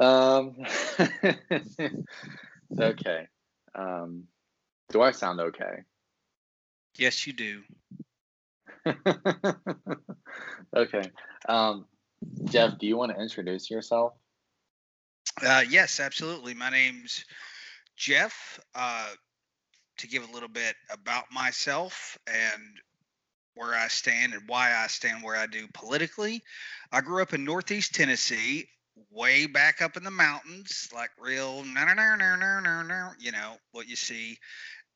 Um, okay. Um, do I sound okay? Yes, you do. okay. Um, Jeff, do you want to introduce yourself? Uh, yes, absolutely. My name's Jeff. Uh, to give a little bit about myself and where I stand and why I stand where I do politically. I grew up in Northeast Tennessee, way back up in the mountains, like real, you know, what you see.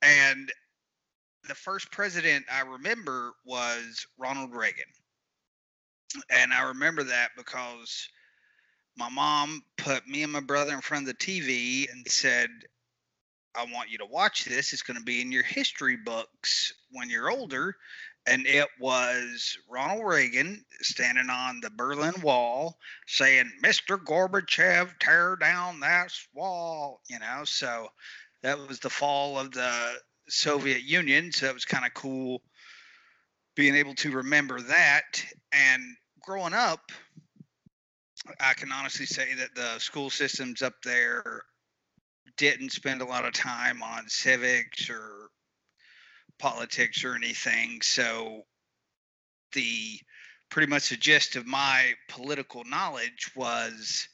And the first president I remember was Ronald Reagan. And I remember that because my mom put me and my brother in front of the TV and said, I want you to watch this. It's going to be in your history books when you're older. And it was Ronald Reagan standing on the Berlin Wall saying, Mr. Gorbachev, tear down that wall. You know, so that was the fall of the Soviet Union. So it was kind of cool being able to remember that. And growing up, I can honestly say that the school systems up there didn't spend a lot of time on civics or politics or anything. So the pretty much the gist of my political knowledge was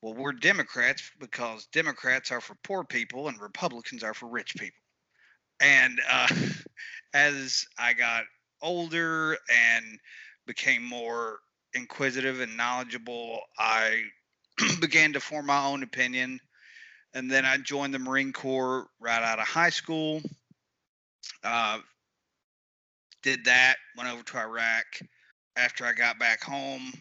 well, we're Democrats because Democrats are for poor people and Republicans are for rich people. And uh, as I got older and became more inquisitive and knowledgeable, I began to form my own opinion. And then I joined the Marine Corps right out of high school. Uh, did that, went over to Iraq. After I got back home,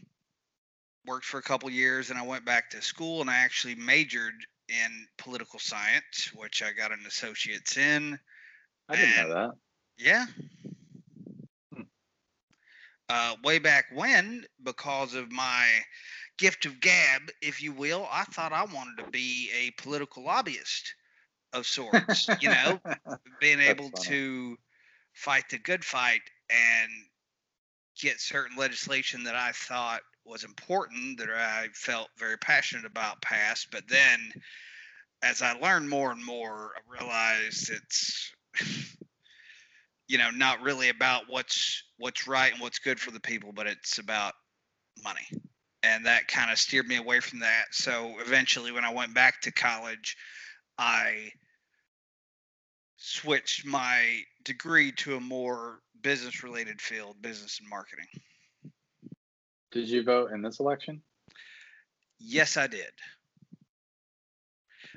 worked for a couple years, and I went back to school and I actually majored in political science, which I got an associate's in. I didn't and, know that. Yeah, uh, way back when, because of my gift of gab, if you will, I thought I wanted to be a political lobbyist of sorts. you know, being able to fight the good fight and get certain legislation that I thought was important that I felt very passionate about passed. But then, as I learned more and more, I realized it's you know not really about what's what's right and what's good for the people but it's about money and that kind of steered me away from that so eventually when i went back to college i switched my degree to a more business related field business and marketing. Did you vote in this election? Yes i did.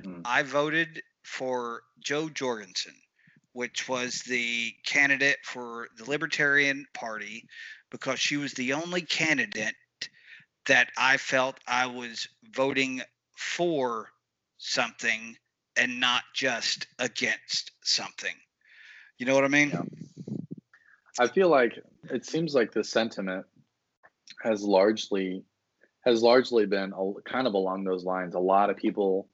Hmm. i voted for Jo Jorgensen which was the candidate for the Libertarian Party, because she was the only candidate that I felt I was voting for something and not just against something. You know what I mean? Yeah. I feel like it seems like the sentiment has largely has largely been a, kind of along those lines. A lot of people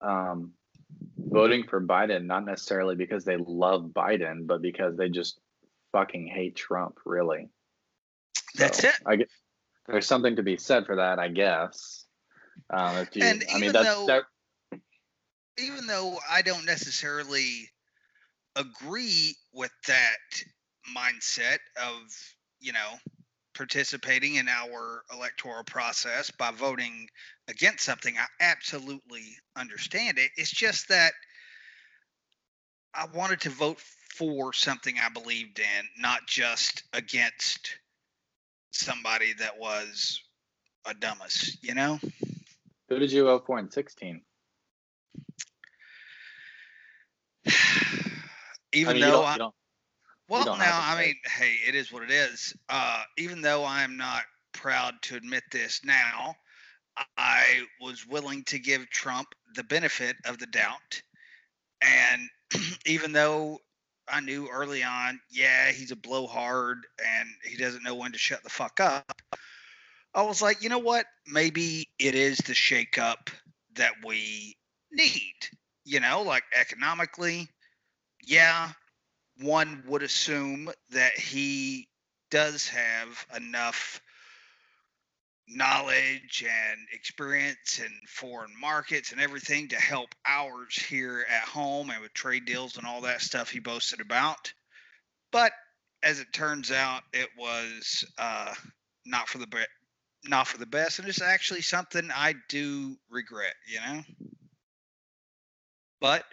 um, voting for Biden, not necessarily because they love Biden, but because they just fucking hate Trump, really. That's so, it. I guess there's something to be said for that, I guess. Um, you, and I mean, that's, though, that, even though I don't necessarily agree with that mindset of, you know, participating in our electoral process by voting against something, I absolutely understand it. It's just that I wanted to vote for something I believed in, not just against somebody that was a dumbass, you know? Who did you vote for in 16? Even I mean, though I, well, now I mean, hey, it is what it is. Uh, even though I am not proud to admit this now, I was willing to give Trump the benefit of the doubt. And even though I knew early on, yeah, he's a blowhard and he doesn't know when to shut the fuck up, I was like, you know what? Maybe it is the shakeup that we need. You know, like economically, yeah, one would assume that he does have enough knowledge and experience in foreign markets and everything to help ours here at home and with trade deals and all that stuff he boasted about. But as it turns out, it was uh, not for the be- not for the best, and it's actually something I do regret. You know, but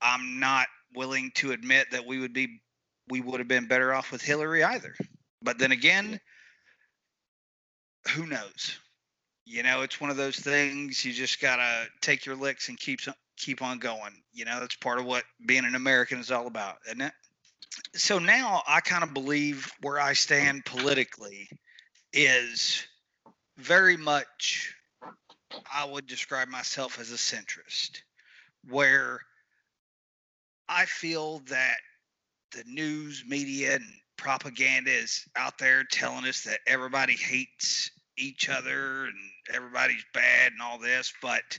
I'm not willing to admit that we would be we would have been better off with Hillary either. But then again, who knows? You know, it's one of those things you just gotta take your licks and keep keep on going. You know, that's part of what being an American is all about, isn't it? So now I kind of believe where I stand politically is very much I would describe myself as a centrist, where I feel that the news media and propaganda is out there telling us that everybody hates each other and everybody's bad and all this. But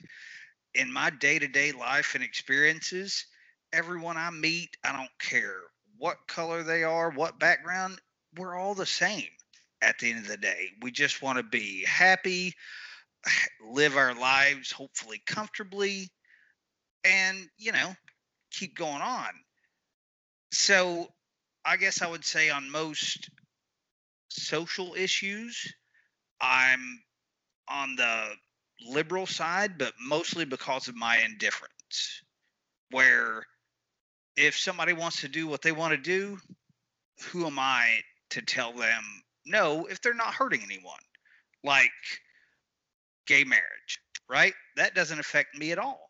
in my day to day life and experiences, everyone I meet, I don't care what color they are, what background, we're all the same at the end of the day. We just want to be happy, live our lives hopefully comfortably, and, you know, keep going on. So I guess I would say on most social issues, I'm on the liberal side, but mostly because of my indifference. Where if somebody wants to do what they want to do, who am I to tell them no if they're not hurting anyone? Like gay marriage, right? That doesn't affect me at all.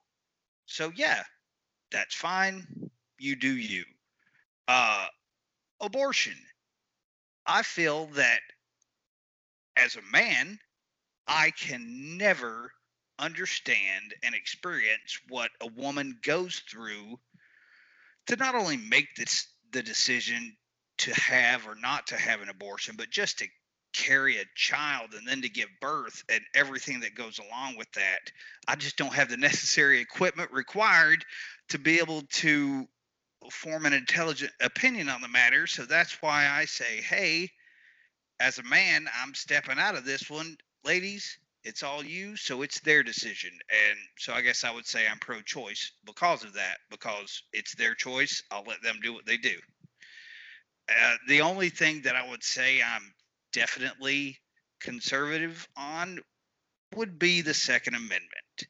So, yeah, that's fine. You do you. Uh, abortion. I feel that as a man, I can never understand and experience what a woman goes through to not only make this the decision to have or not to have an abortion, but just to carry a child and then to give birth and everything that goes along with that. I just don't have the necessary equipment required to be able to form an intelligent opinion on the matter. So that's why I say, hey, as a man, I'm stepping out of this one. Ladies, it's all you, so it's their decision. And so I guess I would say I'm pro choice because of that, because it's their choice. I'll let them do what they do. Uh, the only thing that I would say I'm definitely conservative on would be the Second Amendment.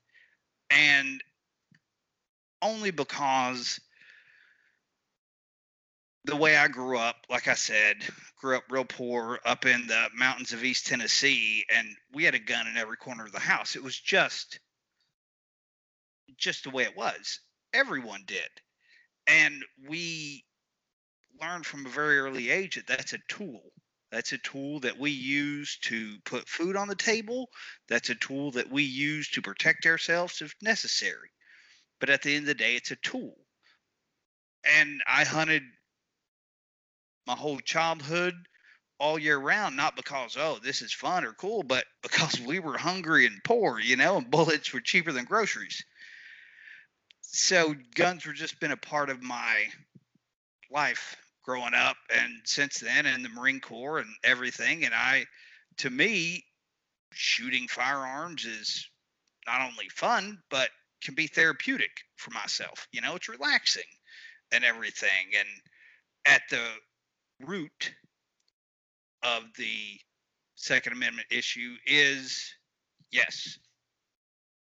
And only because the way I grew up, like I said, grew up real poor up in the mountains of East Tennessee, and we had a gun in every corner of the house. It was just, just the way it was. Everyone did, and we learned from a very early age that that's a tool. That's a tool that we use to put food on the table. That's a tool that we use to protect ourselves if necessary. But at the end of the day, it's a tool. And I hunted my whole childhood all year round, not because, oh, this is fun or cool, but because we were hungry and poor, you know, and bullets were cheaper than groceries. So guns were just been a part of my life growing up and since then in the Marine Corps and everything. And I, to me, shooting firearms is not only fun, but can be therapeutic for myself. You know, it's relaxing and everything. And at the root of the Second Amendment issue is yes,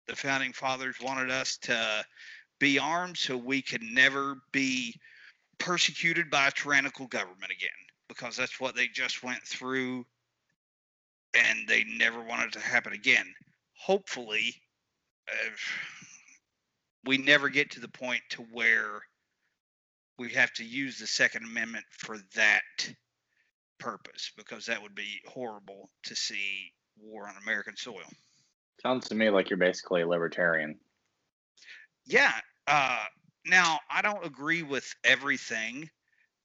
the founding fathers wanted us to be armed so we could never be persecuted by a tyrannical government again because that's what they just went through and they never wanted to happen again. Hopefully, uh, we never get to the point to where we have to use the Second Amendment for that purpose because that would be horrible to see war on American soil. Sounds to me like you're basically a libertarian. Yeah. Uh, now, I don't agree with everything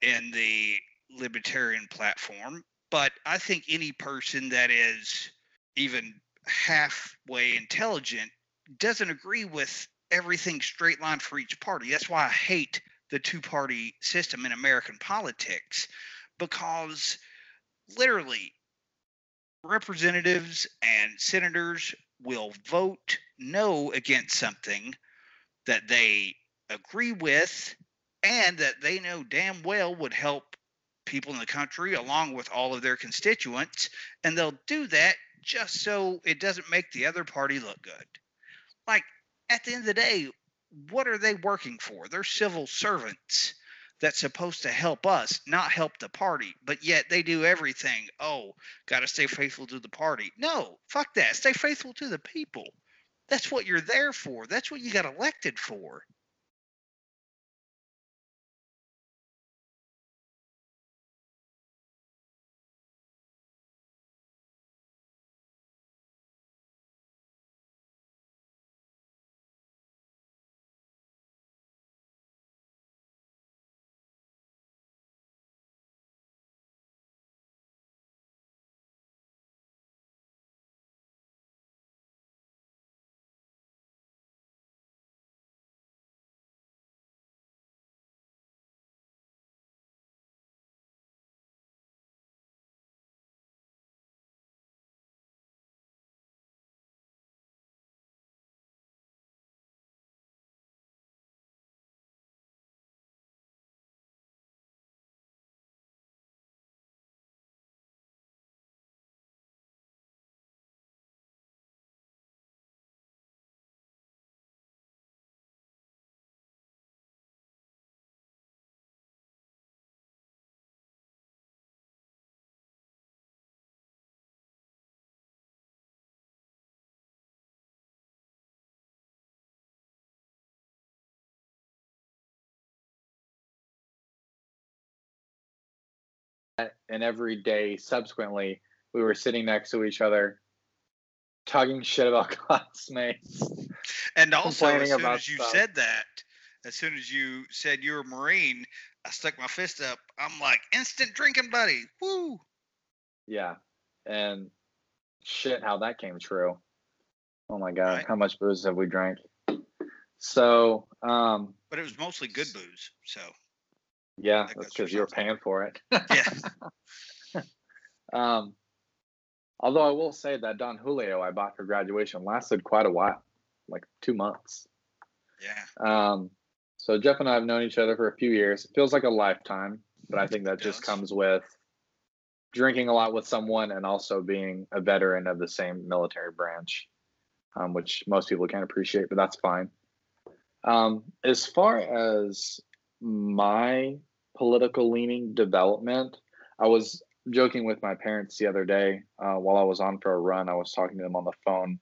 in the libertarian platform, but I think any person that is even halfway intelligent doesn't agree with everything straight line for each party. That's why I hate the two party system in American politics because literally representatives and senators will vote no against something that they agree with and that they know damn well would help people in the country along with all of their constituents and they'll do that just so it doesn't make the other party look good like at the end of the day what are they working for they're civil servants that's supposed to help us, not help the party, but yet they do everything. Oh, got to stay faithful to the party. No, fuck that. Stay faithful to the people. That's what you're there for. That's what you got elected for. And every day subsequently, we were sitting next to each other, talking shit about classmates. And also, as soon as you stuff. said that, as soon as you said you were a Marine, I stuck my fist up. I'm like, instant drinking buddy. Woo. Yeah. And shit, how that came true. Oh my God. Right. How much booze have we drank? So, um, but it was mostly good booze. So, yeah, that's because you're paying for it. yeah. um, although I will say that Don Julio I bought for graduation lasted quite a while, like two months. Yeah. Um, so Jeff and I have known each other for a few years. It feels like a lifetime, but I think that just comes with drinking a lot with someone and also being a veteran of the same military branch, um, which most people can't appreciate, but that's fine. Um, as far as my political leaning development. I was joking with my parents the other day uh, while I was on for a run. I was talking to them on the phone,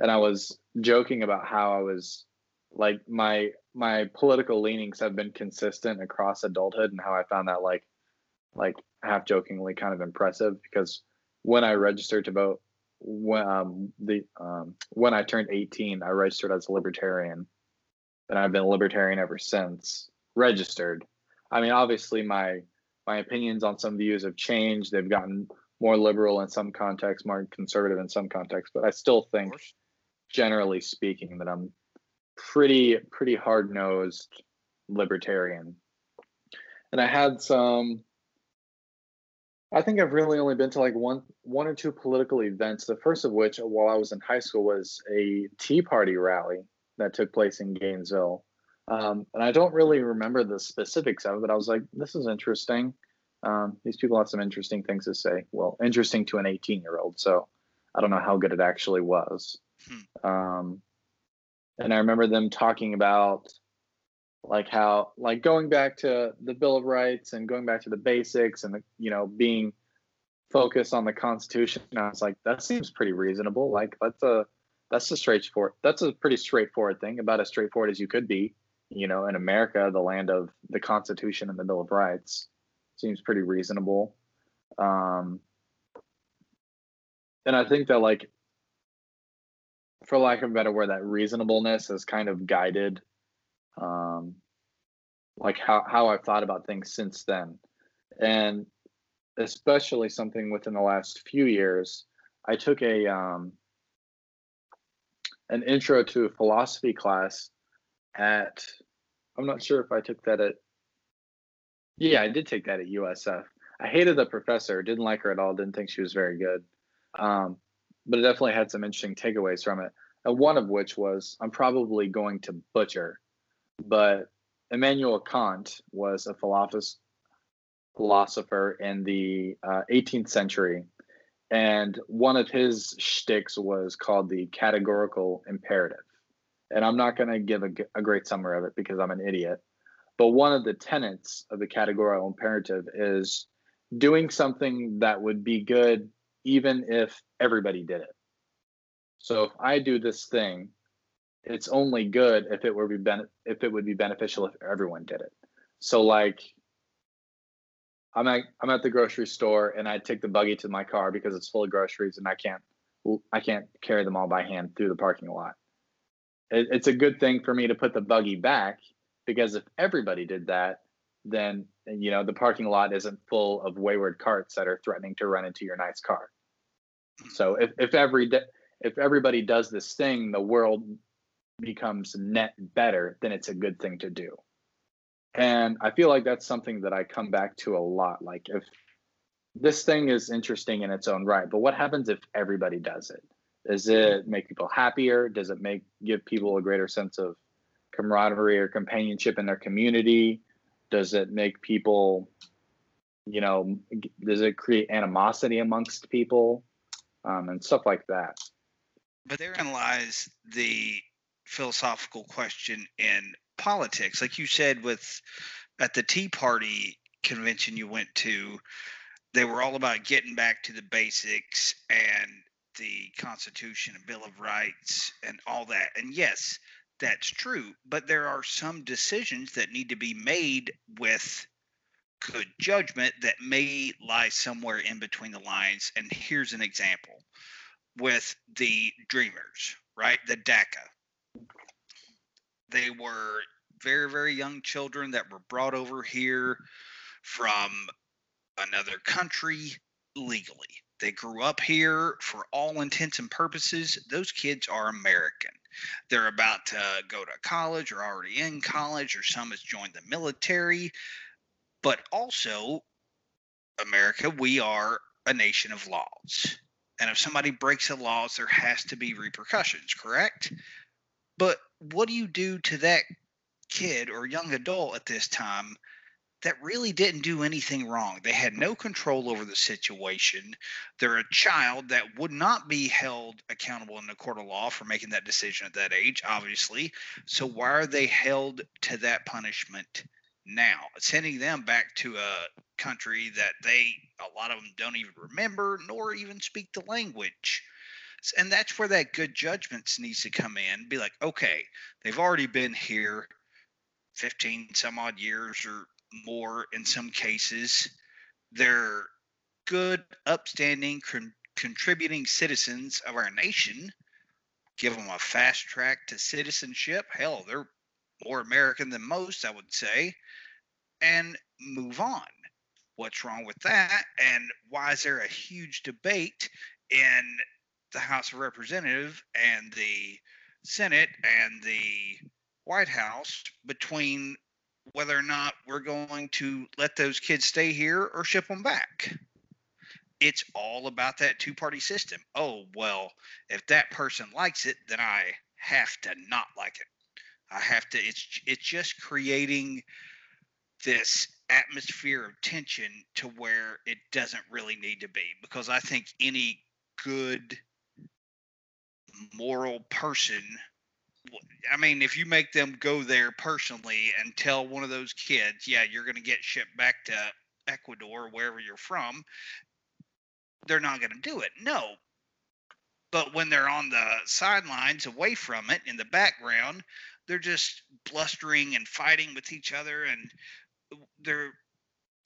and I was joking about how I was like my my political leanings have been consistent across adulthood, and how I found that like like half jokingly kind of impressive because when I registered to vote when um, the um, when I turned 18, I registered as a libertarian, and I've been a libertarian ever since registered. I mean, obviously, my my opinions on some views have changed. They've gotten more liberal in some contexts, more conservative in some contexts, but I still think, generally speaking, that I'm pretty pretty hard nosed libertarian. And I had some. I think I've really only been to like one one or two political events. The first of which, while I was in high school, was a Tea Party rally that took place in Gainesville. Um, and I don't really remember the specifics of it, but I was like, this is interesting. Um, these people have some interesting things to say. Well, interesting to an 18 year old. So I don't know how good it actually was. Hmm. Um, and I remember them talking about like how, like going back to the Bill of Rights and going back to the basics and, the, you know, being focused on the Constitution. And I was like, that seems pretty reasonable. Like, that's a, that's a straightforward, that's a pretty straightforward thing, about as straightforward as you could be you know, in America, the land of the Constitution and the Bill of Rights seems pretty reasonable. Um, and I think that, like, for lack of a better word, that reasonableness has kind of guided, um, like how how I've thought about things since then, and especially something within the last few years. I took a um, an intro to philosophy class at I'm not sure if I took that at yeah, I did take that at USF. I hated the professor, didn't like her at all, didn't think she was very good. Um, but it definitely had some interesting takeaways from it. And one of which was I'm probably going to butcher, but Immanuel Kant was a philosopher in the uh, 18th century, and one of his shticks was called the categorical imperative. And I'm not going to give a, a great summary of it because I'm an idiot. But one of the tenets of the categorical imperative is doing something that would be good even if everybody did it. So if I do this thing, it's only good if it were be ben- if it would be beneficial if everyone did it. So like I'm at I'm at the grocery store and I take the buggy to my car because it's full of groceries and I can't I can't carry them all by hand through the parking lot. It, it's a good thing for me to put the buggy back because if everybody did that, then you know the parking lot isn't full of wayward carts that are threatening to run into your nice car. So if if every if everybody does this thing, the world becomes net better, then it's a good thing to do. And I feel like that's something that I come back to a lot. Like if this thing is interesting in its own right, but what happens if everybody does it? Does it make people happier? Does it make give people a greater sense of camaraderie or companionship in their community? Does it make people, you know, does it create animosity amongst people um, and stuff like that? But therein lies the philosophical question in politics. Like you said, with at the Tea Party convention you went to, they were all about getting back to the basics and the Constitution and Bill of Rights and all that. And yes, that's true, but there are some decisions that need to be made with good judgment that may lie somewhere in between the lines. And here's an example with the Dreamers, right? The DACA. They were very, very young children that were brought over here from another country legally. They grew up here for all intents and purposes. Those kids are American. They're about to go to college or already in college, or some has joined the military. But also, America, we are a nation of laws. And if somebody breaks the laws, there has to be repercussions, correct? But what do you do to that kid or young adult at this time that really didn't do anything wrong? They had no control over the situation. They're a child that would not be held accountable in the court of law for making that decision at that age, obviously. So why are they held to that punishment now, sending them back to a country that they, a lot of them don't even remember nor even speak the language. And that's where that good judgment needs to come in. Be like, okay, they've already been here 15 some odd years or more in some cases. They're good, upstanding, con- contributing citizens of our nation. Give them a fast track to citizenship. Hell, they're more American than most, I would say and move on. What's wrong with that? And why is there a huge debate in the House of Representatives and the Senate and the White House between whether or not we're going to let those kids stay here or ship them back? It's all about that two party system. Oh, well, if that person likes it, then I have to not like it. I have to, it's, it's just creating this atmosphere of tension to where it doesn't really need to be because I think any good moral person I mean if you make them go there personally and tell one of those kids yeah you're going to get shipped back to Ecuador wherever you're from they're not going to do it no but when they're on the sidelines away from it in the background they're just blustering and fighting with each other and they're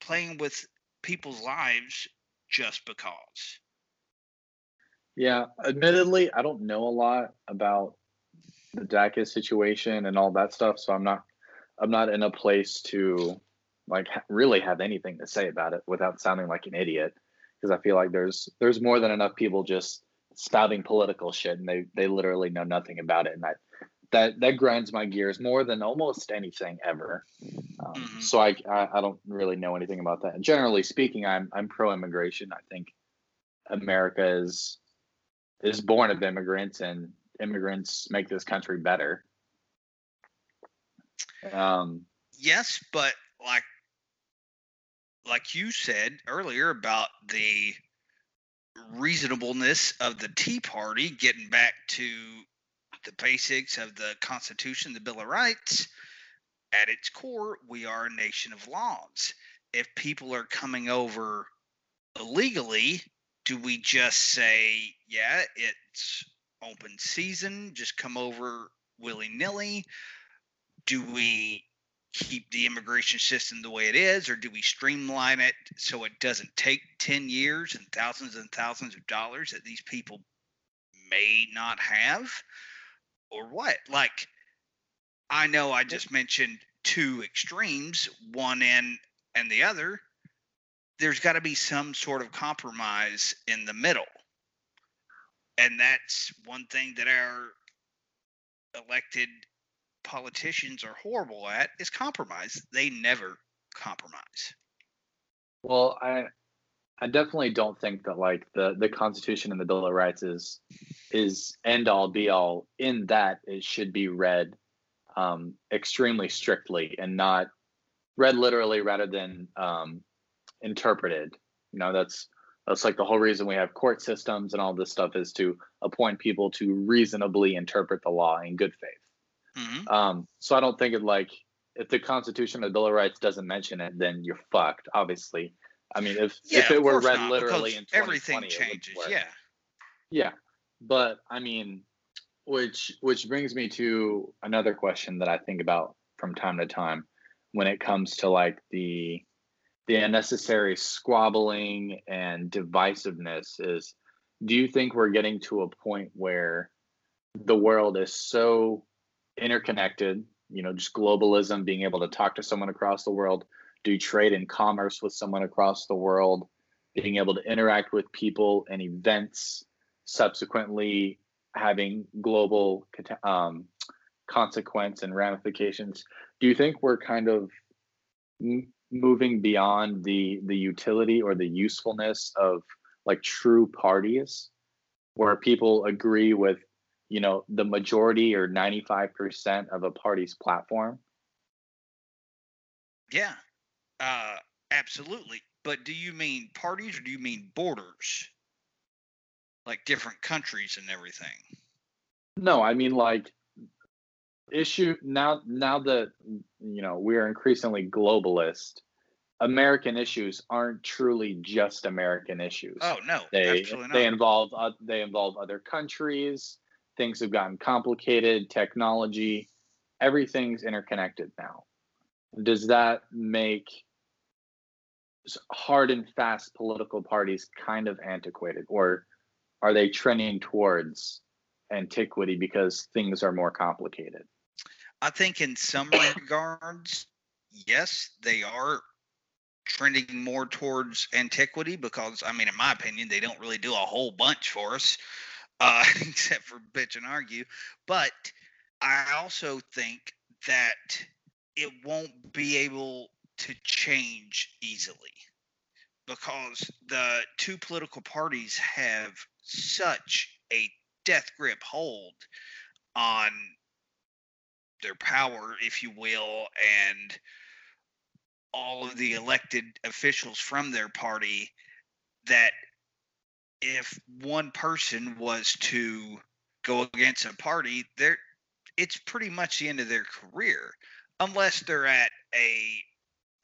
playing with people's lives just because. Yeah, admittedly, I don't know a lot about the DACA situation and all that stuff, so I'm not I'm not in a place to like really have anything to say about it without sounding like an idiot because I feel like there's there's more than enough people just spouting political shit and they they literally know nothing about it and I that that grinds my gears more than almost anything ever. Um, mm-hmm. So I, I, I don't really know anything about that. And generally speaking, I'm I'm pro immigration. I think America is is born of immigrants and immigrants make this country better. Um, yes, but like like you said earlier about the reasonableness of the Tea Party getting back to the basics of the Constitution, the Bill of Rights, at its core, we are a nation of laws. If people are coming over illegally, do we just say, yeah, it's open season, just come over willy nilly? Do we keep the immigration system the way it is, or do we streamline it so it doesn't take 10 years and thousands and thousands of dollars that these people may not have? Or what? Like, I know I just mentioned two extremes, one end and the other. There's got to be some sort of compromise in the middle. And that's one thing that our elected politicians are horrible at is compromise. They never compromise. Well, I I definitely don't think that like the the Constitution and the Bill of Rights is is end all be all. In that, it should be read um, extremely strictly and not read literally rather than um, interpreted. You know, that's that's like the whole reason we have court systems and all this stuff is to appoint people to reasonably interpret the law in good faith. Mm-hmm. Um, so I don't think it like if the Constitution of Bill of Rights doesn't mention it, then you're fucked. Obviously, I mean, if yeah, if it were read not, literally in everything changes, yeah, yeah. But I mean, which which brings me to another question that I think about from time to time when it comes to like the the unnecessary squabbling and divisiveness is do you think we're getting to a point where the world is so interconnected, you know, just globalism, being able to talk to someone across the world, do trade and commerce with someone across the world, being able to interact with people and events, subsequently having global um, consequence and ramifications. Do you think we're kind of m- moving beyond the the utility or the usefulness of like true parties, where people agree with you know the majority or 95% of a party's platform? Yeah. Uh absolutely. But do you mean parties or do you mean borders? Like different countries and everything? No i mean like issue now now that you know we're increasingly globalist american issues aren't truly just american issues oh no they they involve uh, they involve other countries things have gotten complicated, technology, everything's interconnected now. Does that make hard and fast political parties kind of antiquated, or are they trending towards antiquity because things are more complicated? I think in some regards, yes, they are trending more towards antiquity because, I mean, in my opinion, they don't really do a whole bunch for us uh, except for bitch and argue. But I also think that it won't be able to change easily because the two political parties have such a death grip hold on their power, if you will, and all of the elected officials from their party that if one person was to go against a party, they're it's pretty much the end of their career, unless they're at a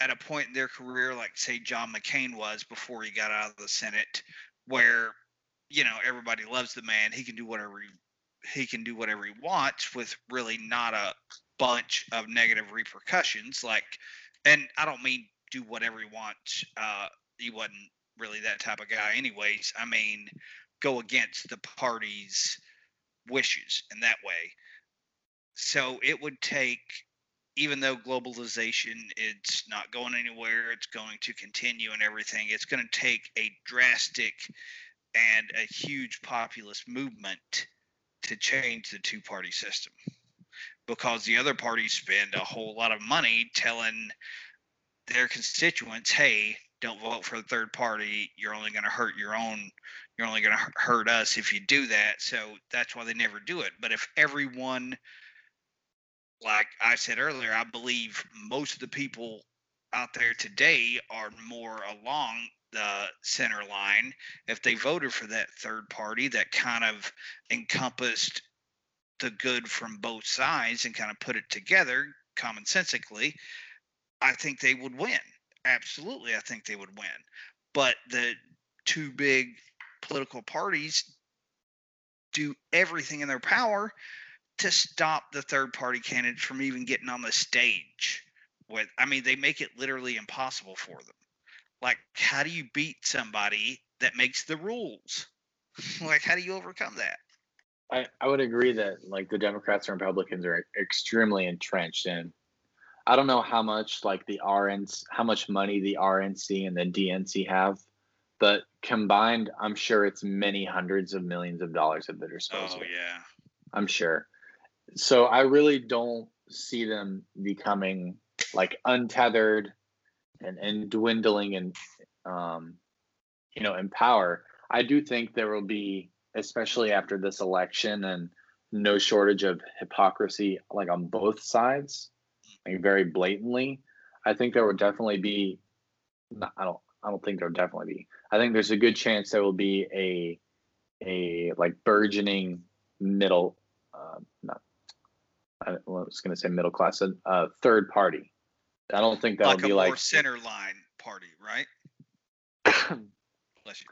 at a point in their career like say John McCain was before he got out of the Senate, where you know everybody loves the man. He can do whatever he, he can do whatever he wants with really not a bunch of negative repercussions. Like, and I don't mean do whatever he wants. Uh, he wasn't really that type of guy, anyways. I mean, go against the party's wishes in that way. So it would take, even though globalization it's not going anywhere, it's going to continue and everything. It's going to take a drastic and a huge populist movement to change the two-party system because the other parties spend a whole lot of money telling their constituents, "Hey, don't vote for a third party. You're only going to hurt your own you're only going to hurt us if you do that. So that's why they never do it. But if everyone, like I said earlier, I believe most of the people out there today are more along the center line. If they voted for that third party that kind of encompassed the good from both sides and kind of put it together commonsensically, I think they would win. Absolutely, I think they would win. But the two big political parties do everything in their power to stop the third party candidates from even getting on the stage. With I mean, they make it literally impossible for them. Like, how do you beat somebody that makes the rules? like, how do you overcome that? I, I would agree that like the Democrats and Republicans are extremely entrenched in. I don't know how much like the RNC, how much money the RNC and the DNC have, but combined, I'm sure it's many hundreds of millions of dollars at their disposal. Oh yeah, I'm sure. So I really don't see them becoming like untethered and and dwindling and um you know in power. I do think there will be especially after this election and no shortage of hypocrisy like on both sides like very blatantly i think there will definitely be i don't i don't think there'll definitely be i think there's a good chance there will be a a like burgeoning middle I was going to say middle class, a, a, third party. I don't think that like would be like more center line party, right? Bless you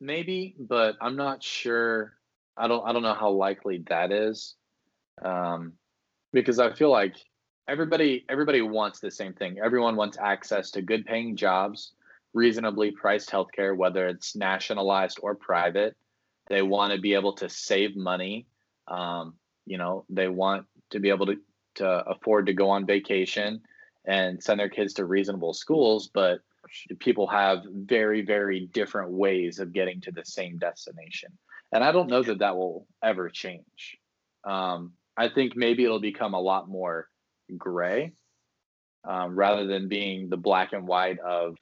maybe, but I'm not sure. I don't I don't know how likely that is, um, because I feel like everybody everybody wants the same thing. Everyone wants access to good paying jobs, reasonably priced healthcare, whether it's nationalized or private. They want to be able to save money. Um, you know, they want to be able to to afford to go on vacation and send their kids to reasonable schools, but people have very very different ways of getting to the same destination. And i don't know that that will ever change. Um, i think maybe it'll become a lot more gray um, rather than being the black and white of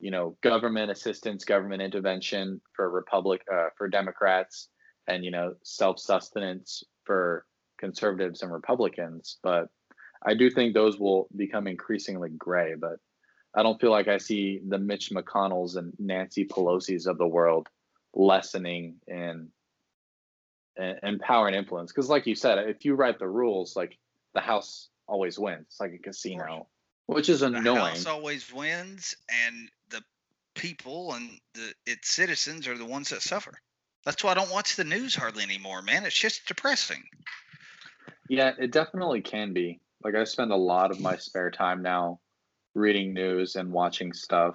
you know government assistance government intervention for republic uh, for democrats and you know self-sustenance for conservatives and republicans but i do think those will become increasingly gray but I don't feel like I see the Mitch McConnells and Nancy Pelosi's of the world lessening in in, power and influence. Because, like you said, if you write the rules, like the House always wins. It's like a casino, which is annoying. The House always wins, and the people and the its citizens are the ones that suffer. That's why I don't watch the news hardly anymore, man. It's just depressing. Yeah, it definitely can be. Like I spend a lot of my spare time now reading news and watching stuff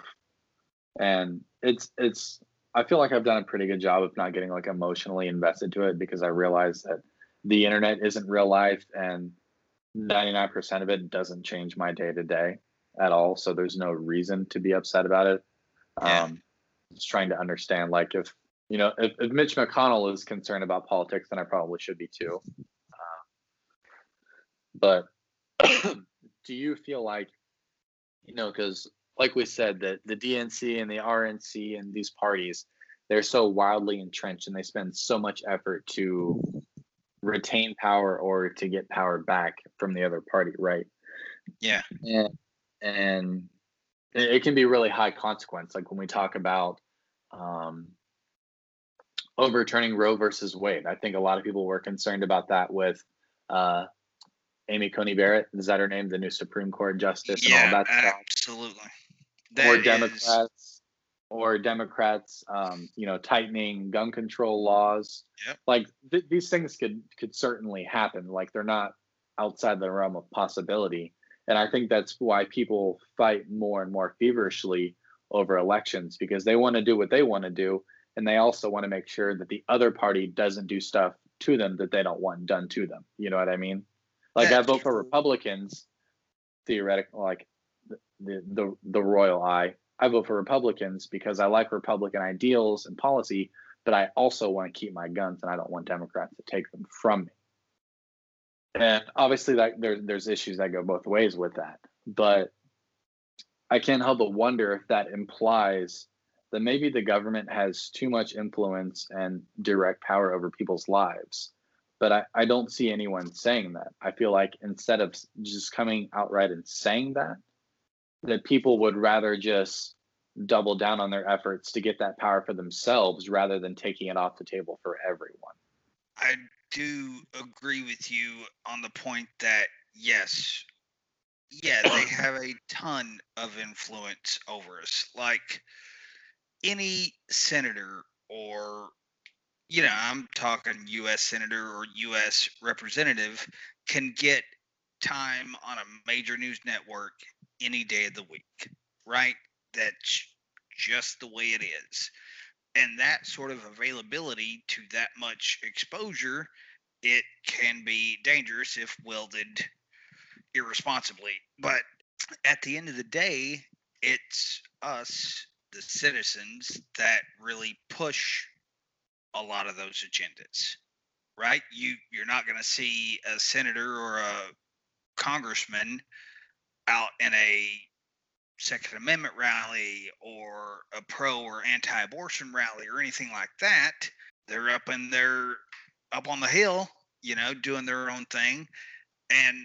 and it's it's i feel like i've done a pretty good job of not getting like emotionally invested to it because i realize that the internet isn't real life and 99% of it doesn't change my day to day at all so there's no reason to be upset about it yeah. um just trying to understand like if you know if, if mitch mcconnell is concerned about politics then i probably should be too but do you feel like you know, because like we said, that the DNC and the RNC and these parties, they're so wildly entrenched and they spend so much effort to retain power or to get power back from the other party, right? Yeah. And and it can be really high consequence. Like when we talk about um, overturning Roe versus Wade, I think a lot of people were concerned about that with uh, Amy Coney Barrett. Is that her name? The new Supreme Court justice yeah, and all that stuff. Absolutely. That or Democrats is... or Democrats, um, you know, tightening gun control laws. Yep. Like th- these things could could certainly happen. Like they're not outside the realm of possibility. And I think that's why people fight more and more feverishly over elections because they want to do what they want to do. And they also want to make sure that the other party doesn't do stuff to them that they don't want done to them. You know what I mean? Like I vote for Republicans, theoretically, like the, the the the royal eye. I vote for Republicans because I like Republican ideals and policy, but I also want to keep my guns and I don't want Democrats to take them from me. And obviously, that there, there's issues that go both ways with that. But I can't help but wonder if that implies that maybe the government has too much influence and direct power over people's lives. But I, I don't see anyone saying that. I feel like instead of just coming outright and saying that, that people would rather just double down on their efforts to get that power for themselves rather than taking it off the table for everyone. I do agree with you on the point that yes, yeah, they have a ton of influence over us. Like any senator or you know, I'm talking US senator or US representative can get time on a major news network any day of the week, right? That's just the way it is. And that sort of availability to that much exposure, it can be dangerous if wielded irresponsibly. But at the end of the day, it's us, the citizens, that really push a lot of those agendas. Right? You you're not going to see a senator or a congressman out in a Second Amendment rally or a pro or anti-abortion rally or anything like that. They're up in their up on the hill, you know, doing their own thing. And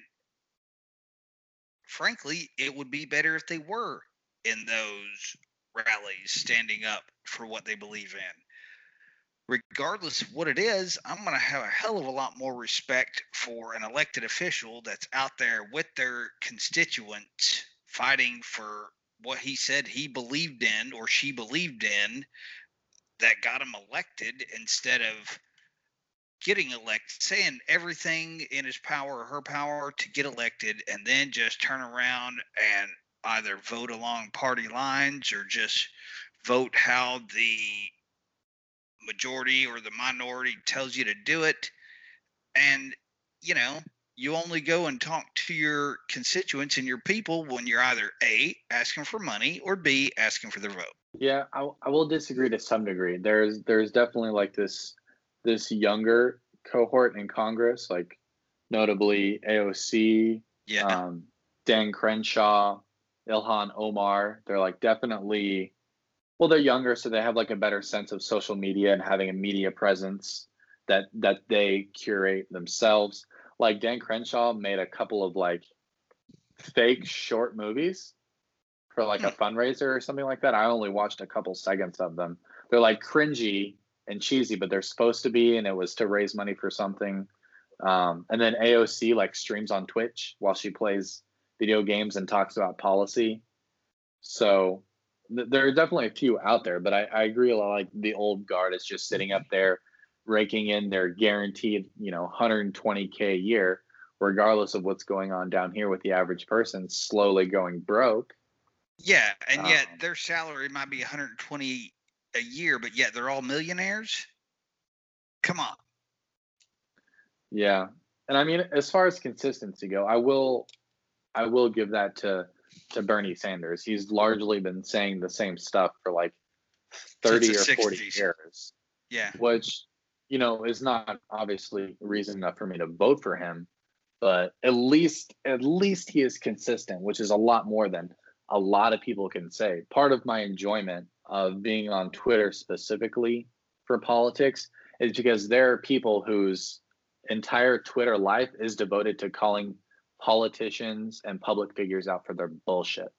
frankly, it would be better if they were in those rallies standing up for what they believe in regardless of what it is, I'm going to have a hell of a lot more respect for an elected official that's out there with their constituents fighting for what he said he believed in or she believed in that got him elected instead of getting elected, saying everything in his power or her power to get elected, and then just turn around and either vote along party lines or just vote how the majority or the minority tells you to do it. And, you know, you only go and talk to your constituents and your people when you're either A, asking for money, or B, asking for their vote. Yeah, I, I will disagree to some degree. There's there's definitely like this this younger cohort in Congress, like notably AOC, yeah. um, Dan Crenshaw, Ilhan Omar. They're like definitely well they're younger so they have like a better sense of social media and having a media presence that that they curate themselves. Like dan crenshaw made a couple of like fake short movies for like a hmm. fundraiser or something like that. I only watched a couple seconds of them. They're like cringy and cheesy but they're supposed to be and it was to raise money for something. Um, and then aoc like streams on twitch while she plays video games and talks about policy. So there are definitely a few out there, but I, I agree a lot. Like the old guard is just sitting up there, raking in their guaranteed, you know, 120k a year, regardless of what's going on down here with the average person, slowly going broke. Yeah, and yet um, their salary might be 120 a year, but yet they're all millionaires. Come on. Yeah, and I mean, as far as consistency go, I will, I will give that to to Bernie Sanders. He's largely been saying the same stuff for like 30 or 40 years. Yeah. Which, you know, is not obviously reason enough for me to vote for him, but at least at least he is consistent, which is a lot more than a lot of people can say. Part of my enjoyment of being on Twitter specifically for politics is because there are people whose entire Twitter life is devoted to calling politicians and public figures out for their bullshit.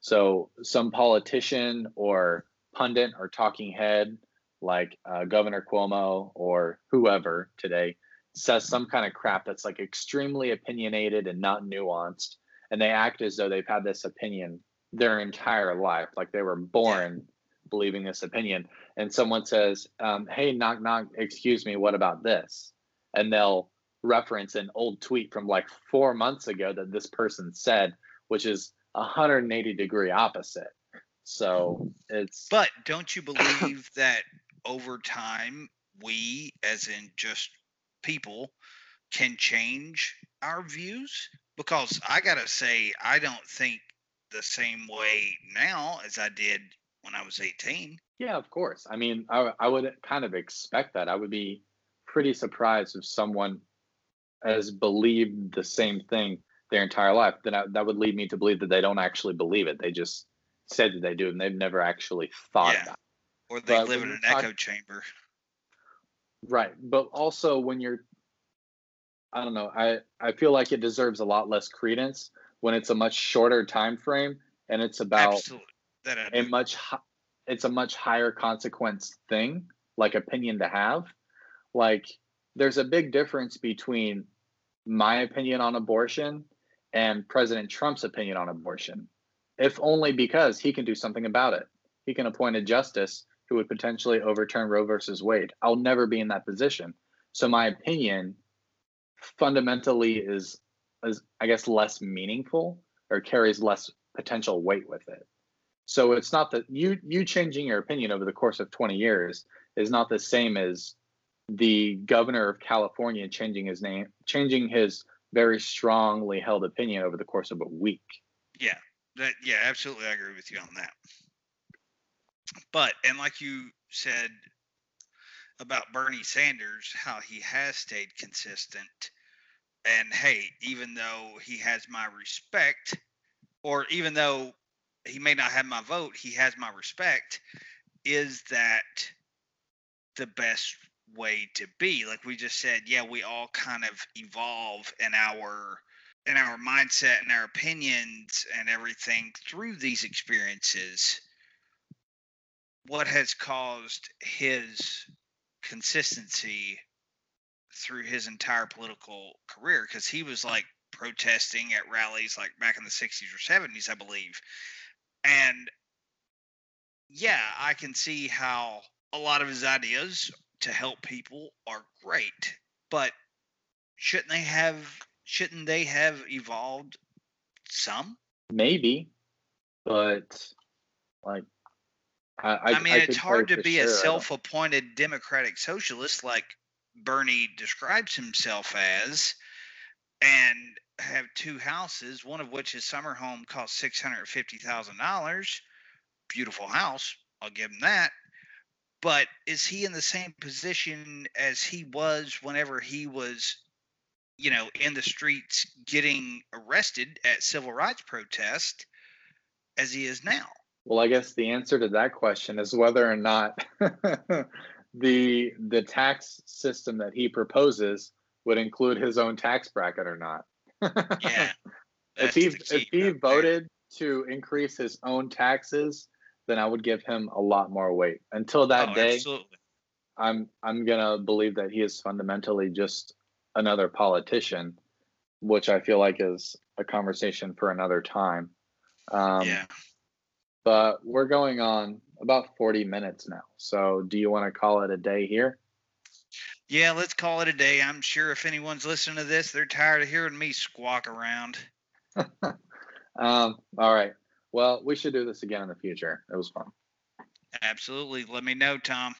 So some politician or pundit or talking head like uh, Governor Cuomo or whoever today says some kind of crap that's like extremely opinionated and not nuanced, and they act as though they've had this opinion their entire life, like they were born believing this opinion. And someone says, um, "Hey, knock knock, excuse me, what about this?" And they'll reference an old tweet from like four months ago that this person said, which is 180 degree opposite. So it's. But don't you believe that over time, we, as in just people, can change our views? Because I got to say, I don't think the same way now as I did when I was 18. Yeah, of course. I mean, I, I would kind of expect that. I would be pretty surprised if someone has believed the same thing their entire life, then I, that would lead me to believe that they don't actually believe it. They just said that they do, and they've never actually thought Yeah. about. It. Or they But live in an talk- echo chamber. Right, but also when you're, I don't know, I I feel like it deserves a lot less credence when it's a much shorter time frame and it's about Absolutely. That I a much it's a much higher consequence thing like opinion to have like there's a big difference between my opinion on abortion and president trump's opinion on abortion if only because he can do something about it. He can appoint a justice who would potentially overturn roe versus wade. I'll never be in that position. So my opinion fundamentally is is i guess less meaningful or carries less potential weight with it. So it's not that you you changing your opinion over the course of 20 years is not the same as the governor of California changing his name, changing his very strongly held opinion over the course of a week. Yeah, that yeah, absolutely, I agree with you on that. But and like you said about Bernie Sanders, how he has stayed consistent, and hey, even though he has my respect, or even though he may not have my vote, he has my respect. Is that the best way to be? Like we just said, yeah, we all kind of evolve in our in our mindset and our opinions and everything through these experiences. What has caused his consistency through his entire political career? Because he was like protesting at rallies like back in the 60s or 70s i believe. And yeah i can see how a lot of his ideas to help people are great but shouldn't they have shouldn't they have evolved some Maybe, but like I, I, I, mean, I it's hard to be sure, a self-appointed democratic socialist like Bernie describes himself as, and have two houses, one of which his summer home cost six hundred fifty thousand dollars. Beautiful house, I'll give him that. But is he in the same position as he was whenever he was, you know, in the streets getting arrested at civil rights protest, as he is now? Well, I guess the answer to that question is whether or not the the tax system that he proposes would include his own tax bracket or not. Yeah. if he if he voted to increase his own taxes, then I would give him a lot more weight. Until that Oh, day, absolutely. I'm I'm gonna believe that he is fundamentally just another politician, which I feel like is a conversation for another time. Um, yeah. But we're going on about 40 minutes now. So do you want to call it a day here? Yeah, let's call it a day. I'm sure if anyone's listening to this, they're tired of hearing me squawk around. Um, all right. Well, we should do this again in the future. It was fun. Absolutely. Let me know, Tom.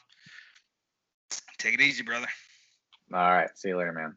Take it easy, brother. All right. See you later, man.